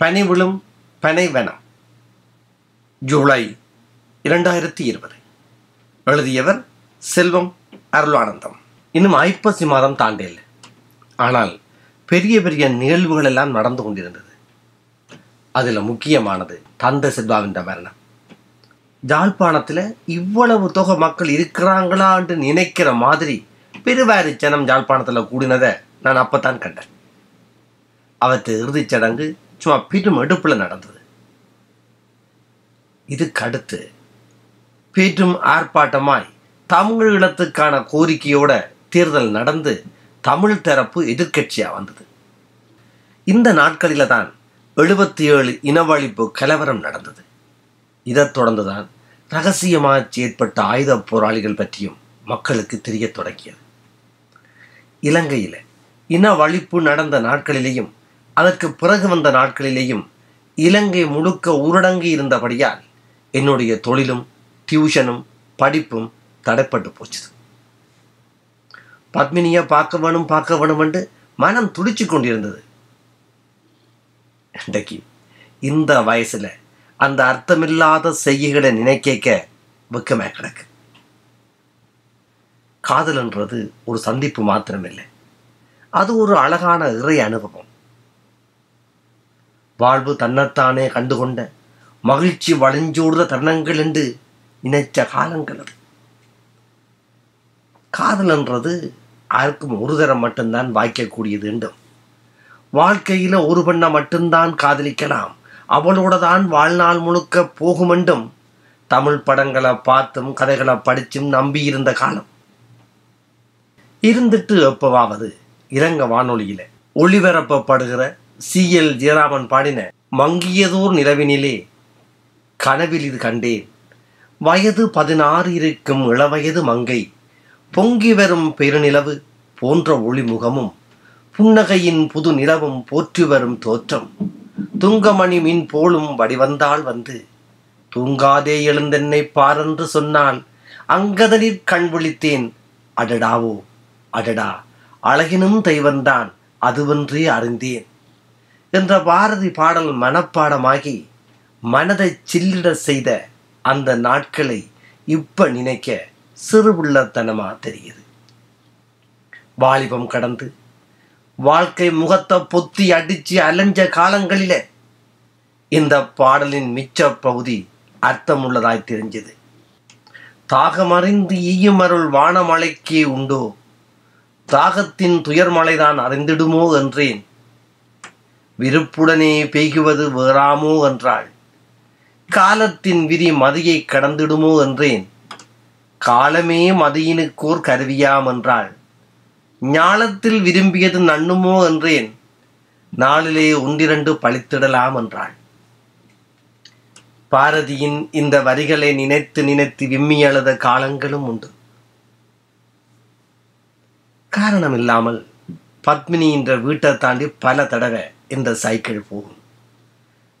பனி விழும் பனைவனம் ஜூலை இரண்டாயிரத்தி இருபது. எழுதியவர் செல்வம் அருளானந்தம். இன்னும் ஐப்பசி மாதம் தாண்டில்லை ஆனால் பெரிய பெரிய நிகழ்வுகள் எல்லாம் நடந்து கொண்டிருந்தது. அதில் முக்கியமானது தந்தை செல்வாவின் மரணம். ஜாழ்ப்பாணத்தில் இவ்வளவு தொகை மக்கள் இருக்கிறாங்களான்னு நினைக்கிற மாதிரி பெருவாரி ஜனம் ஜாழ்ப்பாணத்தில் கூடினதை நான் அப்பத்தான் கண்டேன். அவற்று இறுதிச் சடங்கு சும்மா பெரும் எடுப்பில் நடந்தது. இதுக்கு அடுத்து ஆர்ப்பாட்டமாய் தமிழீழத்துக்கான கோரிக்கையோட தேர்தல் நடந்து தமிழ் தரப்பு எதிர்கட்சியாக வந்தது. இந்த நாட்களில் தான் எழுபத்தி ஏழு இனவழிப்பு கலவரம் நடந்தது. இதைத் தொடர்ந்துதான் ரகசியமாக ஏற்பட்ட ஆயுத போராளிகள் பற்றியும் மக்களுக்கு தெரியத் தொடங்கியது. இலங்கையில் இனவழிப்பு நடந்த நாட்களிலேயும் அதற்கு பிறகு வந்த நாட்களிலேயும் இலங்கை முழுக்க ஊரடங்கி இருந்தபடியால் என்னுடைய தொழிலும் டியூஷனும் படிப்பும் தடைப்பட்டு போச்சு பத்மினியை பார்க்க வேணும் பார்க்க வேணும் என்று மனம் துடிச்சு கொண்டிருந்தது. இன்றைக்கு இந்த வயசுல அந்த அர்த்தமில்லாத செய்கைகளை நினைக்க வெக்கமே கிடக்கு. காதல்ன்றது ஒரு சந்திப்பு மாத்திரமில்லை. அது ஒரு அழகான இறை அனுபவம். வாழ்வு தன்னைத்தானே கண்டுகொண்ட மகிழ்ச்சி வளைஞ்சோடுற தருணங்கள் என்று நினைச்ச காலங்கள் அது. காதல்ன்றது யாருக்கும் ஒரு தரம் மட்டும்தான் வாய்க்கக்கூடியது என்றும். வாழ்க்கையில் ஒரு பெண்ணை மட்டும்தான் காதலிக்கலாம். அவளோட தான் வாழ்நாள் முழுக்க போகும் என்றும் தமிழ் படங்களை பார்த்தும் கதைகளை படிச்சும் நம்பி இருந்த காலம். இருந்துட்டு எப்பவாவது இறங்க வானொலியில ஒளிபரப்பப்படுகிற சி எல் ஜெயராமன் பாடின மங்கியதோர் நிலவினிலே கனவில் இது கண்டேன். வயது பதினாறு இருக்கும் இளவயது மங்கை பொங்கி வரும் பெருநிலவு போன்ற ஒளிமுகமும் புன்னகையின் புது நிலவும் போற்றி வரும் தோற்றம். துங்கமணி மின் போலும் வடிவந்தாள் வந்து தூங்காதே எழுந்தென்னை பாரென்று சொன்னால் அங்கதனிற் கண் விழித்தேன் அடடாவோ அடடா அழகினும் தெய்வந்தான் அதுவென்றே அறிந்தேன். என்ற பாரதி பாடல் மனப்பாடமாகி மனதை சில்லிட செய்த அந்த நாட்களை இப்ப நினைக்க சிறுபுள்ளத்தனமா தெரியுது. வாலிபம் கடந்து வாழ்க்கை முகத்தை பொத்தி அடிச்சு அலைஞ்ச காலங்களில இந்த பாடலின் மிச்ச பகுதி அர்த்தமுள்ளதாய் தெரிஞ்சது. தாகமறிந்து ஈயும் அருள் வானமழைக்கே உண்டோ? தாகத்தின் துயர்மலைதான் அறிந்திடுமோ என்றேன் விருப்புடனே பெய்குவது வேறாமோ என்றாள். காலத்தின் விதி மதியை கடந்திடுமோ என்றேன். காலமே மதியினுக்கோர் கருவியாம் என்றாள். ஞாலத்தில் விரும்பியது நண்ணுமோ என்றேன். நாளிலே ஒன்றிரண்டு பழித்திடலாம் என்றாள். பாரதியின் இந்த வரிகளை நினைத்து நினைத்து விம்மி அழுத காலங்களும் உண்டு. காரணம் இல்லாமல் பத்மினி என்ற வீட்டை தாண்டி பல தடவை இந்த சைக்கிள் போகும்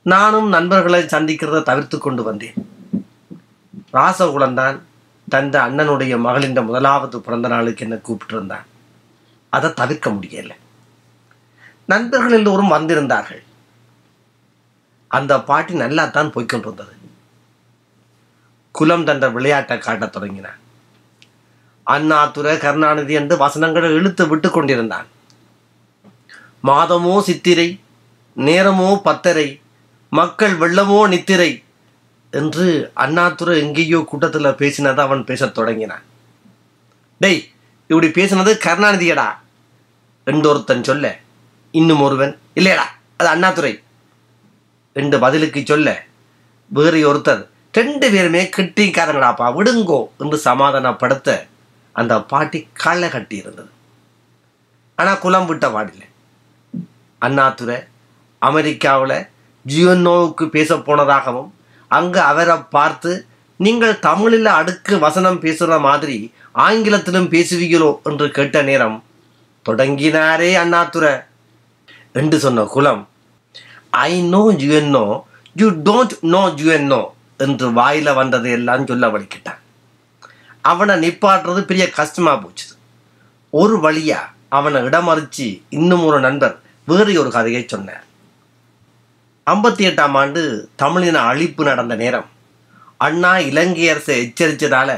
நானும் நண்பர்களை சந்திக்கிறத தவிர்த்து கொண்டு வந்தேன். ராசகுலந்தான் தந்த அண்ணனுடைய மகளின் முதலாவது பிறந்த நாளுக்கு என்ன கூப்பிட்டிருந்தான். அதை தவிர்க்க முடியல. நண்பர்கள் எல்லோரும் வந்திருந்தார்கள். அந்த பாட்டி நல்லா தான் போய்கொண்டிருந்தது குலம் தந்த விளையாட்டை காட்டத் தொடங்கினான். அண்ணாதுரை கருணாநிதி என்று வசனங்களை இழுத்து விட்டு கொண்டிருந்தான். மாதமோ சித்திரை நேரமோ பத்தரை மக்கள் வெள்ளமோ நித்திரை என்று அண்ணாதுரை எங்கேயோ கூட்டத்தில் பேசினதை அவன் பேசத் தொடங்கினான். டேய் இப்படி பேசினது கருணாநிதியடா? என்றொருத்தன் சொல்ல இன்னும் ஒருவன் இல்லையடா அது அண்ணாதுரை. என்று பதிலுக்கு சொல்ல வேறு ஒருத்தர் ரெண்டு பேருமே கிட்டிக்காரங்கடாப்பா விடுங்கோ என்று சமாதானப்படுத்த அந்த பாட்டி களை கட்டி இருந்தது ஆனால் குலம் விட்ட பாடில்லை அண்ணாதுரை அமெரிக்காவில் ஜியோனோவுக்கு பேச போனதாகவும் அங்கு அவரை பார்த்து நீங்கள் தமிழில் அடுக்கு வசனம் பேசுகிற மாதிரி ஆங்கிலத்திலும் பேசுவீங்களோ என்று கேட்ட நேரம் தொடங்கினாரே அண்ணாதுரை என்று சொன்ன குலம் I know UNO you don't know UNO என்று வாயில் வந்ததை எல்லாம் சொல்ல வலிக்கிட்டான். அவனை நிப்பாட்டுறது பெரிய கஷ்டமாக போச்சு ஒரு வழியாக அவனை இடமறிச்சு இன்னும் ஒரு நண்பர் வேறு ஒரு கதையை சொன்னார். ஐம்பத்தி எட்டாம் ஆண்டு தமிழின அழிப்பு நடந்த நேரம் அண்ணா இலங்கை அரசை எச்சரித்ததால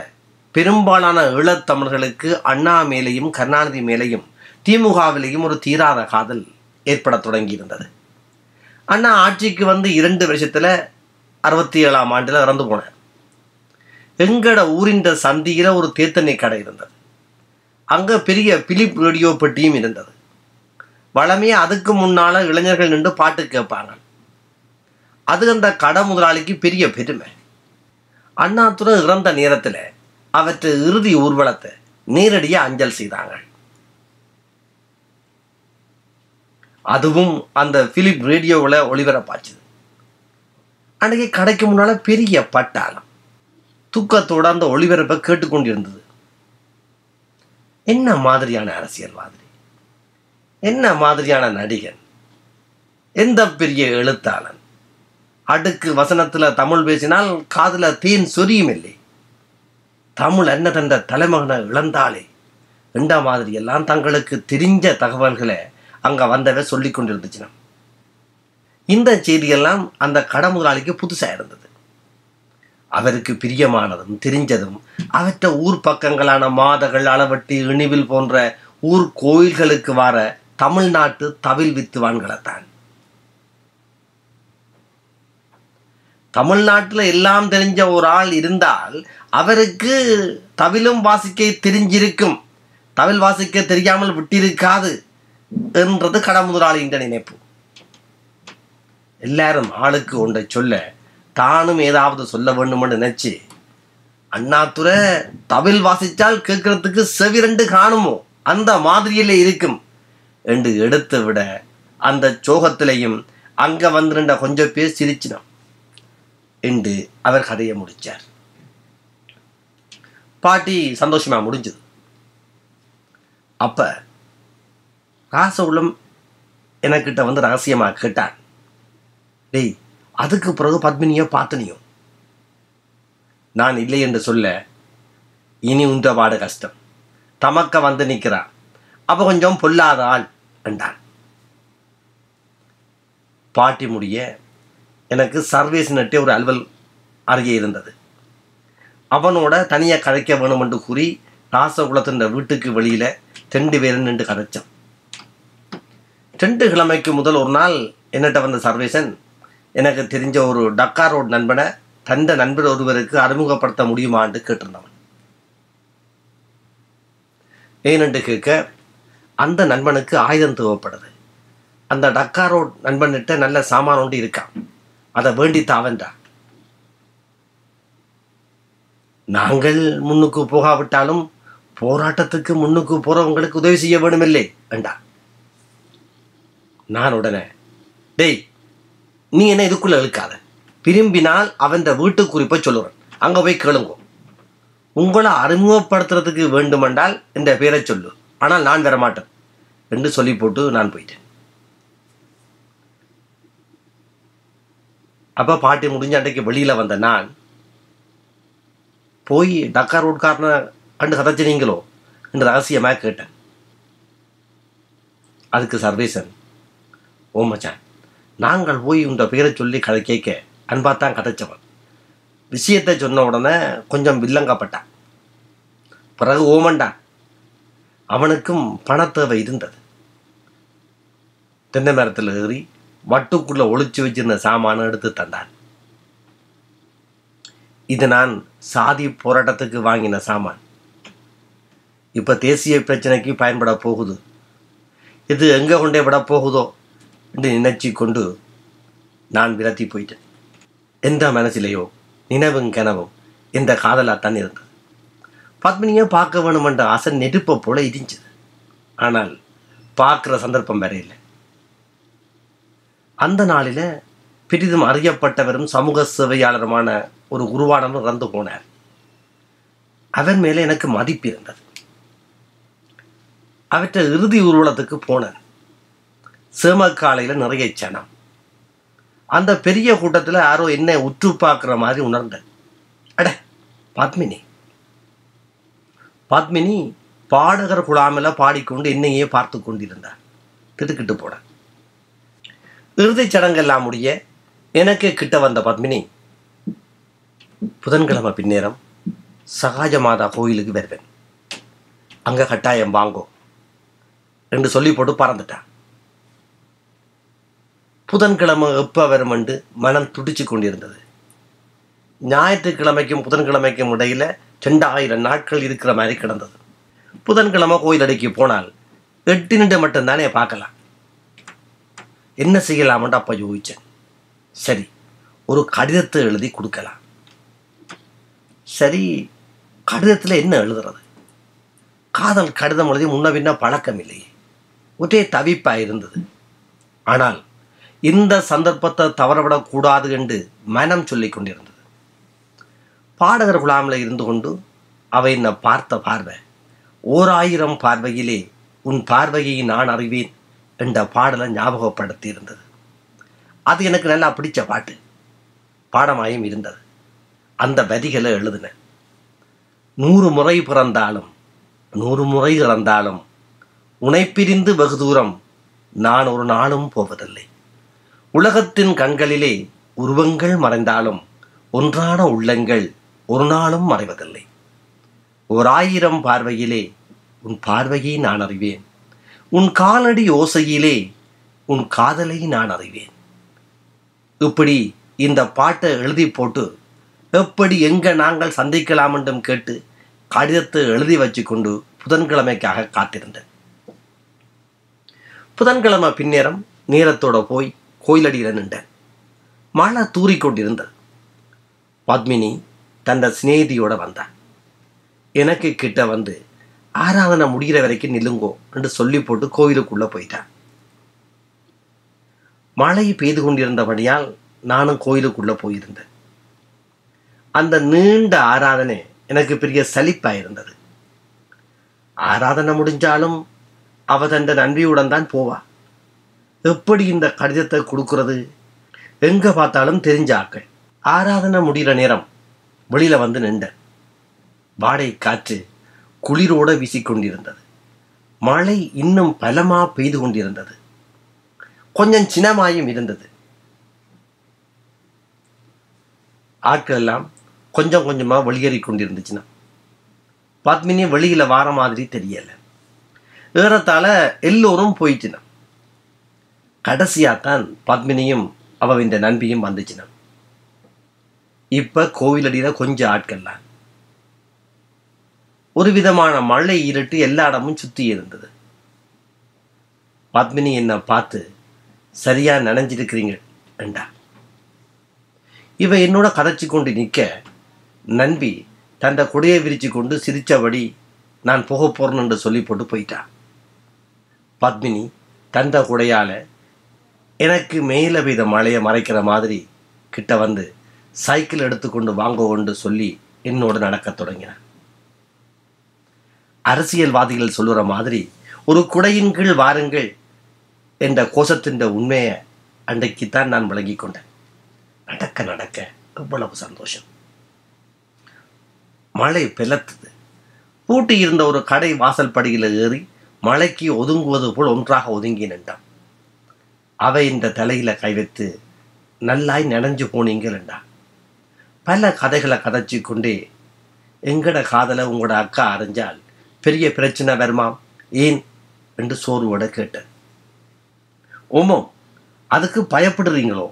பெரும்பாலான ஈழத்தமிழர்களுக்கு அண்ணா மேலேயும் கருணாநிதி மேலேயும் திமுகவிலேயும் ஒரு தீராத காதல் ஏற்படத் தொடங்கியிருந்தது. அண்ணா ஆட்சிக்கு வந்து இரண்டு வருஷத்தில் அறுபத்தி ஏழாம் ஆண்டில் இறந்து போனார். எங்கட ஊரின் சந்தியில் ஒரு தேத்தண்ணி கடை இருந்தது. அங்கே பெரிய பிலிப் ரேடியோ பெட்டியும் இருந்தது. வளமே அதுக்கு முன்னால் இளைஞர்கள் நின்று பாட்டு கேட்பாங்க. அது அந்த கடை முதலாளிக்கு பெரிய பெருமை. அண்ணாதுரை இறந்த நேரத்தில் அவற்றை இறுதி ஊர்வலத்தை நேரடியாக அஞ்சல் செய்தாங்க. அதுவும் அந்த பிலிப் ரேடியோவில் ஒளிபரப்பாச்சுது. அன்றைக்கி கடைக்கு முன்னால் பெரிய பட்டாளம். தூக்கத்தோடு அந்த ஒளிபரப்பை கேட்டுக்கொண்டிருந்தது. என்ன மாதிரியான அரசியல்வாதி? என்ன மாதிரியான நடிகன்? எந்த பெரிய எழுத்தாளன்? அடுக்கு வசனத்தில் தமிழ் பேசினால் காதில் தீன் சொரியும் இல்லை. தமிழ் என்ன தந்த தலைமகனை இழந்தாலே இந்த மாதிரி எல்லாம் தங்களுக்கு தெரிஞ்ச தகவல்களை அங்கே வந்தவை சொல்லி கொண்டிருந்துச்சுனா இந்த செய்தியெல்லாம் அந்த கடை முதலாளிக்கு புதுசாக இருந்தது. அவருக்கு பிரியமானதும் தெரிஞ்சதும் அவற்ற ஊர் பக்கங்களான மாதகள் அளவட்டி இணிவில் போன்ற ஊர் கோயில்களுக்கு வர தமிழ்நாட்டு தவில் வித்துவான்களை தான் தமிழ்நாட்டில் எல்லாம் தெரிஞ்ச ஒரு ஆள் இருந்தால் அவருக்கு தவிலும் வாசிக்க தெரிஞ்சிருக்கும். தவில் வாசிக்க தெரியாமல் விட்டிருக்காது என்றது கடமுதலாளியின் நினைப்பு. எல்லாரும் ஆளுக்கு ஒன்றை சொல்ல தானும் ஏதாவது சொல்ல வேண்டும்னு நினைச்சு அண்ணாத்துறை தவில் வாசித்தால் கேட்கறதுக்கு செவிரண்டு காணுமோ? அந்த மாதிரியிலே இருக்கும். என்று எடுத்து விட அந்த சோகத்திலையும் அங்க வந்திருந்த கொஞ்சம் பேர் சிரிச்சினோம் என்று அவர் கதையை முடிச்சார். பாட்டி சந்தோஷமா முடிஞ்சது. அப்ப ராசகுலம் எனக்கிட்ட வந்து ரகசியமா கேட்டான். டேய் அதுக்கு பிறகு பத்மினியோ பார்த்தனியோ நான் இல்லை என்று சொல்ல இனி உண்ட பாடு கஷ்டம். தமக்க வந்து நிற்கிறான் அப்போ கொஞ்சம் பொல்லாத ஆள் என்றான் பாட்டி முடிய எனக்கு சர்வீஸ் நட்டே ஒரு அலுவல் அருகே இருந்தது. அவனோட தனியாக கதைக்க வேணும் என்று கூறி ராசகுலத்தின் வீட்டுக்கு வெளியில் ரெண்டு பேரும் நின்று கதைச்சான் ரெண்டு கிழமைக்கு முதல் ஒரு நாள் என்னட்ட வந்த சர்வேசன் எனக்கு தெரிஞ்ச ஒரு டக்கா ரோட் நண்பனை தந்த நண்பர் ஒருவருக்கு அறிமுகப்படுத்த முடியுமான்னு கேட்டிருந்தவன். ஏனென்று கேட்க அந்த நண்பனுக்கு ஆயுதம் தேவைப்படுது. அந்த டக்கா ரோட் நண்பன்கிட்ட நல்ல சாமான் ஒன்று இருக்கான் அதை வேண்டி தாவன்றா? நாங்கள் முன்னுக்கு போகாவிட்டாலும் போராட்டத்துக்கு முன்னுக்கு போறவங்களுக்கு உதவி செய்ய வேணுமில்லை வேண்டா நான் உடனே டேய் நீ என்ன இதுக்குள்ள இழுக்காத? விரும்பினால் அவன் வீட்டு குறிப்பை சொல்லுறேன். அங்க போய் கேளுங்க. உங்களை அறிமுகப்படுத்துறதுக்கு வேண்டுமென்றால் இந்த பேரை சொல்லு. ஆனால் நான் வரமாட்டேன். என்று சொல்லி போட்டு நான் போயிட்டேன். அப்போ பாட்டி முடிஞ்ச அன்றைக்கு வெளியில வந்த நான் போய் டக்கா ரோட்காரனை கண்டு கதைச்சினீங்களோ என்று ரகசியமாக கேட்டேன். அதுக்கு சர்வேசன் ஓ மச்சான் நாங்கள் போய் உன்ற பேரை சொல்லி கதை கேட்க அன்பாத்தான் கதைச்சவன். விஷயத்தை சொன்ன உடனே கொஞ்சம் வில்லங்கப்பட்டான். பிறகு ஓமண்டான் அவனுக்கும் பணத்தேவை இருந்தது. தென்னை மரத்தில் ஏறி வட்டுக்குள்ளே ஒழிச்சு வச்சிருந்த சாமானை எடுத்து தந்தான். இது நான் சாதி போராட்டத்துக்கு வாங்கின சாமான். இப்போ தேசிய பிரச்சனைக்கு பயன்பட போகுது. இது எங்கே கொண்டே விட போகுதோ என்று நினைச்சி கொண்டு நான் விரத்தி போயிட்டேன். எந்த மனசிலேயோ நினைவும் கனவும் இந்த காதலாக தான் இருந்தது. பத்மினியை பார்க்க வேணுமென்ற ஆசை நெருப்பை போல இருந்துச்சு ஆனால் பார்க்குற சந்தர்ப்பம் வேற இல்லை. அந்த நாளில் பெரிதும் அறியப்பட்டவரும் சமூக சேவையாளருமான ஒரு குருவானவர் இறந்து போனார். அவர் மேலே எனக்கு மதிப்பு இருந்தது. அவற்றை இறுதி ஊர்வலத்துக்கு போனேன் சேமக்காலையில் நிறைய சனம். அந்த பெரிய கூட்டத்தில் யாரோ என்ன உற்று பார்க்குற மாதிரி உணர்ந்தேன் அட பத்மினி. பத்மினி பாடகர் குழாமில் பாடிக்கொண்டு என்னையே பார்த்து கொண்டிருந்தார். திடுக்கிட்டு போனேன் இறுதிச் சடங்கெல்லாம் முடிய எனக்கு கிட்ட வந்த பத்மினி புதன்கிழமை பின்னேரம் சகாஜ மாதா கோயிலுக்கு வருவேன். அங்கே கட்டாயம் வாங்கோ என்று சொல்லி போட்டு பறந்துட்டான் புதன்கிழமை எப்போ வருமென்று மனம் துடிச்சு கொண்டிருந்தது. ஞாயிற்றுக்கிழமைக்கும் புதன்கிழமைக்கும் இடையில ரெண்டாயிரம் நாட்கள் இருக்கிற மாதிரி கிடந்தது. புதன்கிழமை கோயில் அடைக்கு போனால் எட்டு நின்று மட்டும்தானே பார்க்கலாம். என்ன செய்யலாம்னு அப்போ யோசிச்சேன். சரி ஒரு கடிதத்தை எழுதி கொடுக்கலாம். சரி கடிதத்தில் என்ன எழுதுறது? காதல் கடிதம் எழுதி முன்ன பின்ன பழக்கம் இல்லையே. ஒரே தவிப்பாக இருந்தது. ஆனால் இந்த சந்தர்ப்பத்தை தவறவிடக்கூடாது என்று மனம் சொல்லிக் கொண்டிருந்தது. பாடகர் குழாமில் இருந்து கொண்டு அவை என்னை பார்த்த பார்வை ஓர் ஆயிரம் பார்வையிலே உன் பார்வையை நான் அறிவேன். என்ற பாடலை ஞாபகப்படுத்தி இருந்தது அது எனக்கு நல்லா பிடிச்ச பாட்டு. பாடமாயும் இருந்தது. அந்த வரிகளை எழுதினேன். நூறு முறை பிறந்தாலும் நூறு முறை இறந்தாலும் உனை பிரிந்து வெகு தூரம் நான் ஒரு நாளும் போவதில்லை. உலகத்தின் கண்களிலே உருவங்கள் மறைந்தாலும் ஒன்றான உள்ளங்கள் ஒரு நாளும் மறைவதில்லை. ஓர் ஆயிரம் பார்வையிலே உன் பார்வையை நான் அறிவேன். உன் காலடி ஓசையிலே உன் காதலை நான் அறிவேன். இப்படி இந்த பாட்டை எழுதி போட்டு எப்படி எங்க நாங்கள் சந்திக்கலாம் என்றும் கேட்டு கடிதத்தை எழுதி வச்சு கொண்டு புதன்கிழமைக்காக காத்திருந்தேன். புதன்கிழமை பின்னேரம் நேரத்தோட போய் கோயிலடியில் நின்றேன். மழை தூறிக்கொண்டிருந்தது பத்மினி தந்த சிநேகிதியோட வந்தான். எனக்கு கிட்ட வந்து ஆராதனை முடிகிற வரைக்கும் நில்லுங்கோ என்று சொல்லி போட்டு கோயிலுக்குள்ள போயிட்டான். மழை பெய்து கொண்டிருந்தபடியால் நானும் கோயிலுக்குள்ள போயிருந்தேன். அந்த நீண்ட ஆராதனை எனக்கு பெரிய சலிப்பாயிருந்தது ஆராதனை முடிஞ்சாலும் அவ தந்த நன்றியுடன் தான் போவா. எப்படி இந்த கடிதத்தை கொடுக்கறது? எங்க பார்த்தாலும் தெரிஞ்சாக்கள் ஆராதனை முடிகிற நேரம் வெளியில் வந்து நின்றேன். வாடை காற்று குளிரோட வீசிக்கொண்டிருந்தது. மழை இன்னும் பலமா பெய்து கொண்டிருந்தது. கொஞ்சம் சினமாயும் இருந்தது. ஆட்கள் எல்லாம் கொஞ்சம் கொஞ்சமா வெளியேறி கொண்டிருந்துச்சுன்னா பத்மினி வெளியில வார மாதிரி தெரியல. ஏறத்தால எல்லோரும் போயிடுச்சுனா கடைசியாத்தான் பத்மினியும் அவவின் நண்பியும் வந்துச்சுனா. இப்ப கோவிலடியில் கொஞ்சம் ஆட்கள்லாம். ஒரு விதமான மழை இருட்டு எல்லா இடமும் சுற்றி இருந்தது. பத்மினி என்னை பார்த்து சரியா நனைஞ்சிருக்கிறீங்க என்றா இவ என்னோட கதைச்சு கொண்டு நிற்க நண்பி தந்த குடையை விரிச்சு கொண்டு சிரித்தபடி நான் போக போறேன் என்று சொல்லி போட்டு போயிட்டான் பத்மினி தந்த குடையால எனக்கு மேல பெய்த மழையை மறைக்கிற மாதிரி கிட்ட வந்து சைக்கிள் எடுத்துக்கொண்டு வாங்க கொண்டு சொல்லி என்னோடு நடக்கத் தொடங்கினான் அரசியல்வாதிகள் சொல்லுற மாதிரி ஒரு குடையின் கீழ் வாருங்கள் என்ற கோஷத்தின் உண்மையை அன்றைக்குத்தான் நான் விளங்கி கொண்டேன். நடக்க நடக்க எவ்வளவு சந்தோஷம். மழை பிளத்தது பூட்டி இருந்த ஒரு கடை வாசல் படியில் ஏறி மழைக்கு ஒதுங்குவது போல் ஒன்றாக ஒதுங்கி நின்றான். அவை இந்த தலையில கை வைத்து நல்லாய் நனைஞ்சு போனீங்கள் என்றான் பல கதைகளை கதைச்சு கொண்டே எங்கட காதலை உங்களோட அக்கா அறிஞ்சால் பெரிய பிரச்சனை வருமா? ஏன்? என்று சோர்வோட கேட்டேன். ஓமோ அதுக்கு பயப்படுறீங்களோ?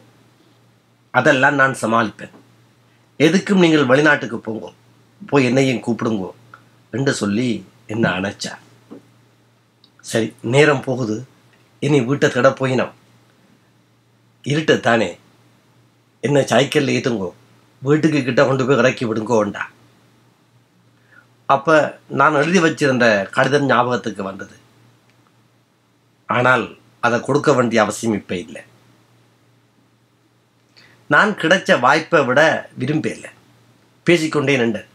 அதெல்லாம் நான் சமாளிப்பேன். எதுக்கும் நீங்கள் வெளிநாட்டுக்கு போங்க. போய் என்னையும் கூப்பிடுங்க என்று சொல்லி என்ன அணைச்சா. சரி நேரம் போகுது. இனி வீட்டை தட போயினோம். இருட்டு தானே என்ன சைக்கிளில் ஏற்றுங்கோ வீட்டுக்கு கிட்ட கொண்டு போய் இறக்கி விடுங்கோண்டா. அப்போ நான் எழுதி வச்சிருந்த கடிதம் ஞாபகத்துக்கு வந்தது. ஆனால் அதை கொடுக்க வேண்டிய அவசியம் இப்போ இல்லை. நான் கிடைச்ச வாய்ப்பை விட விரும்பல பேசிக்கொண்டே நின்றேன்.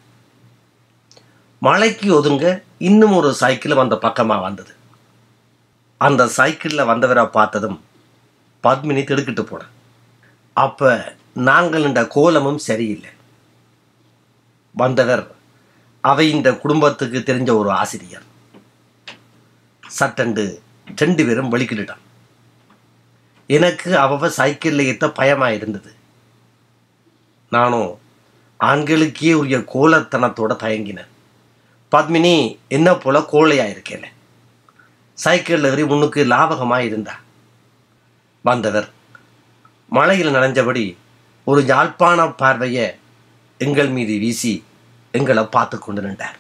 மழைக்கு ஒதுங்க இன்னும் ஒரு சைக்கிள் அந்த பக்கமாக வந்தது. அந்த சைக்கிளில் வந்தவரை பார்த்ததும் பத்மினி திடுக்கிட்டு போனேன். அப்போ நாங்கள் இந்த கோலமும் சரியில்லை. வந்தவர் அவை இந்த குடும்பத்துக்கு தெரிஞ்ச ஒரு ஆசிரியர். சட்டண்டு ரெண்டு பேரும் வலிக்கிட்டான் எனக்கு அவ சைக்கிளில் ஏற்ற பயமாக இருந்தது. நானும் ஆண்களுக்கே உரிய கோலத்தனத்தோட தயங்கினேன். பத்மினி என்ன போல கோழையாக இருக்கேன் சைக்கிளில் ஏறி முன்னுக்கு லாபகமாக இருந்தா? வந்தவர் மழையில் நனைஞ்சபடி ஒரு யாழ்ப்பாண பார்வையை எங்கள் மீது வீசி எங்களை பார்த்து கொண்டு நின்றார்.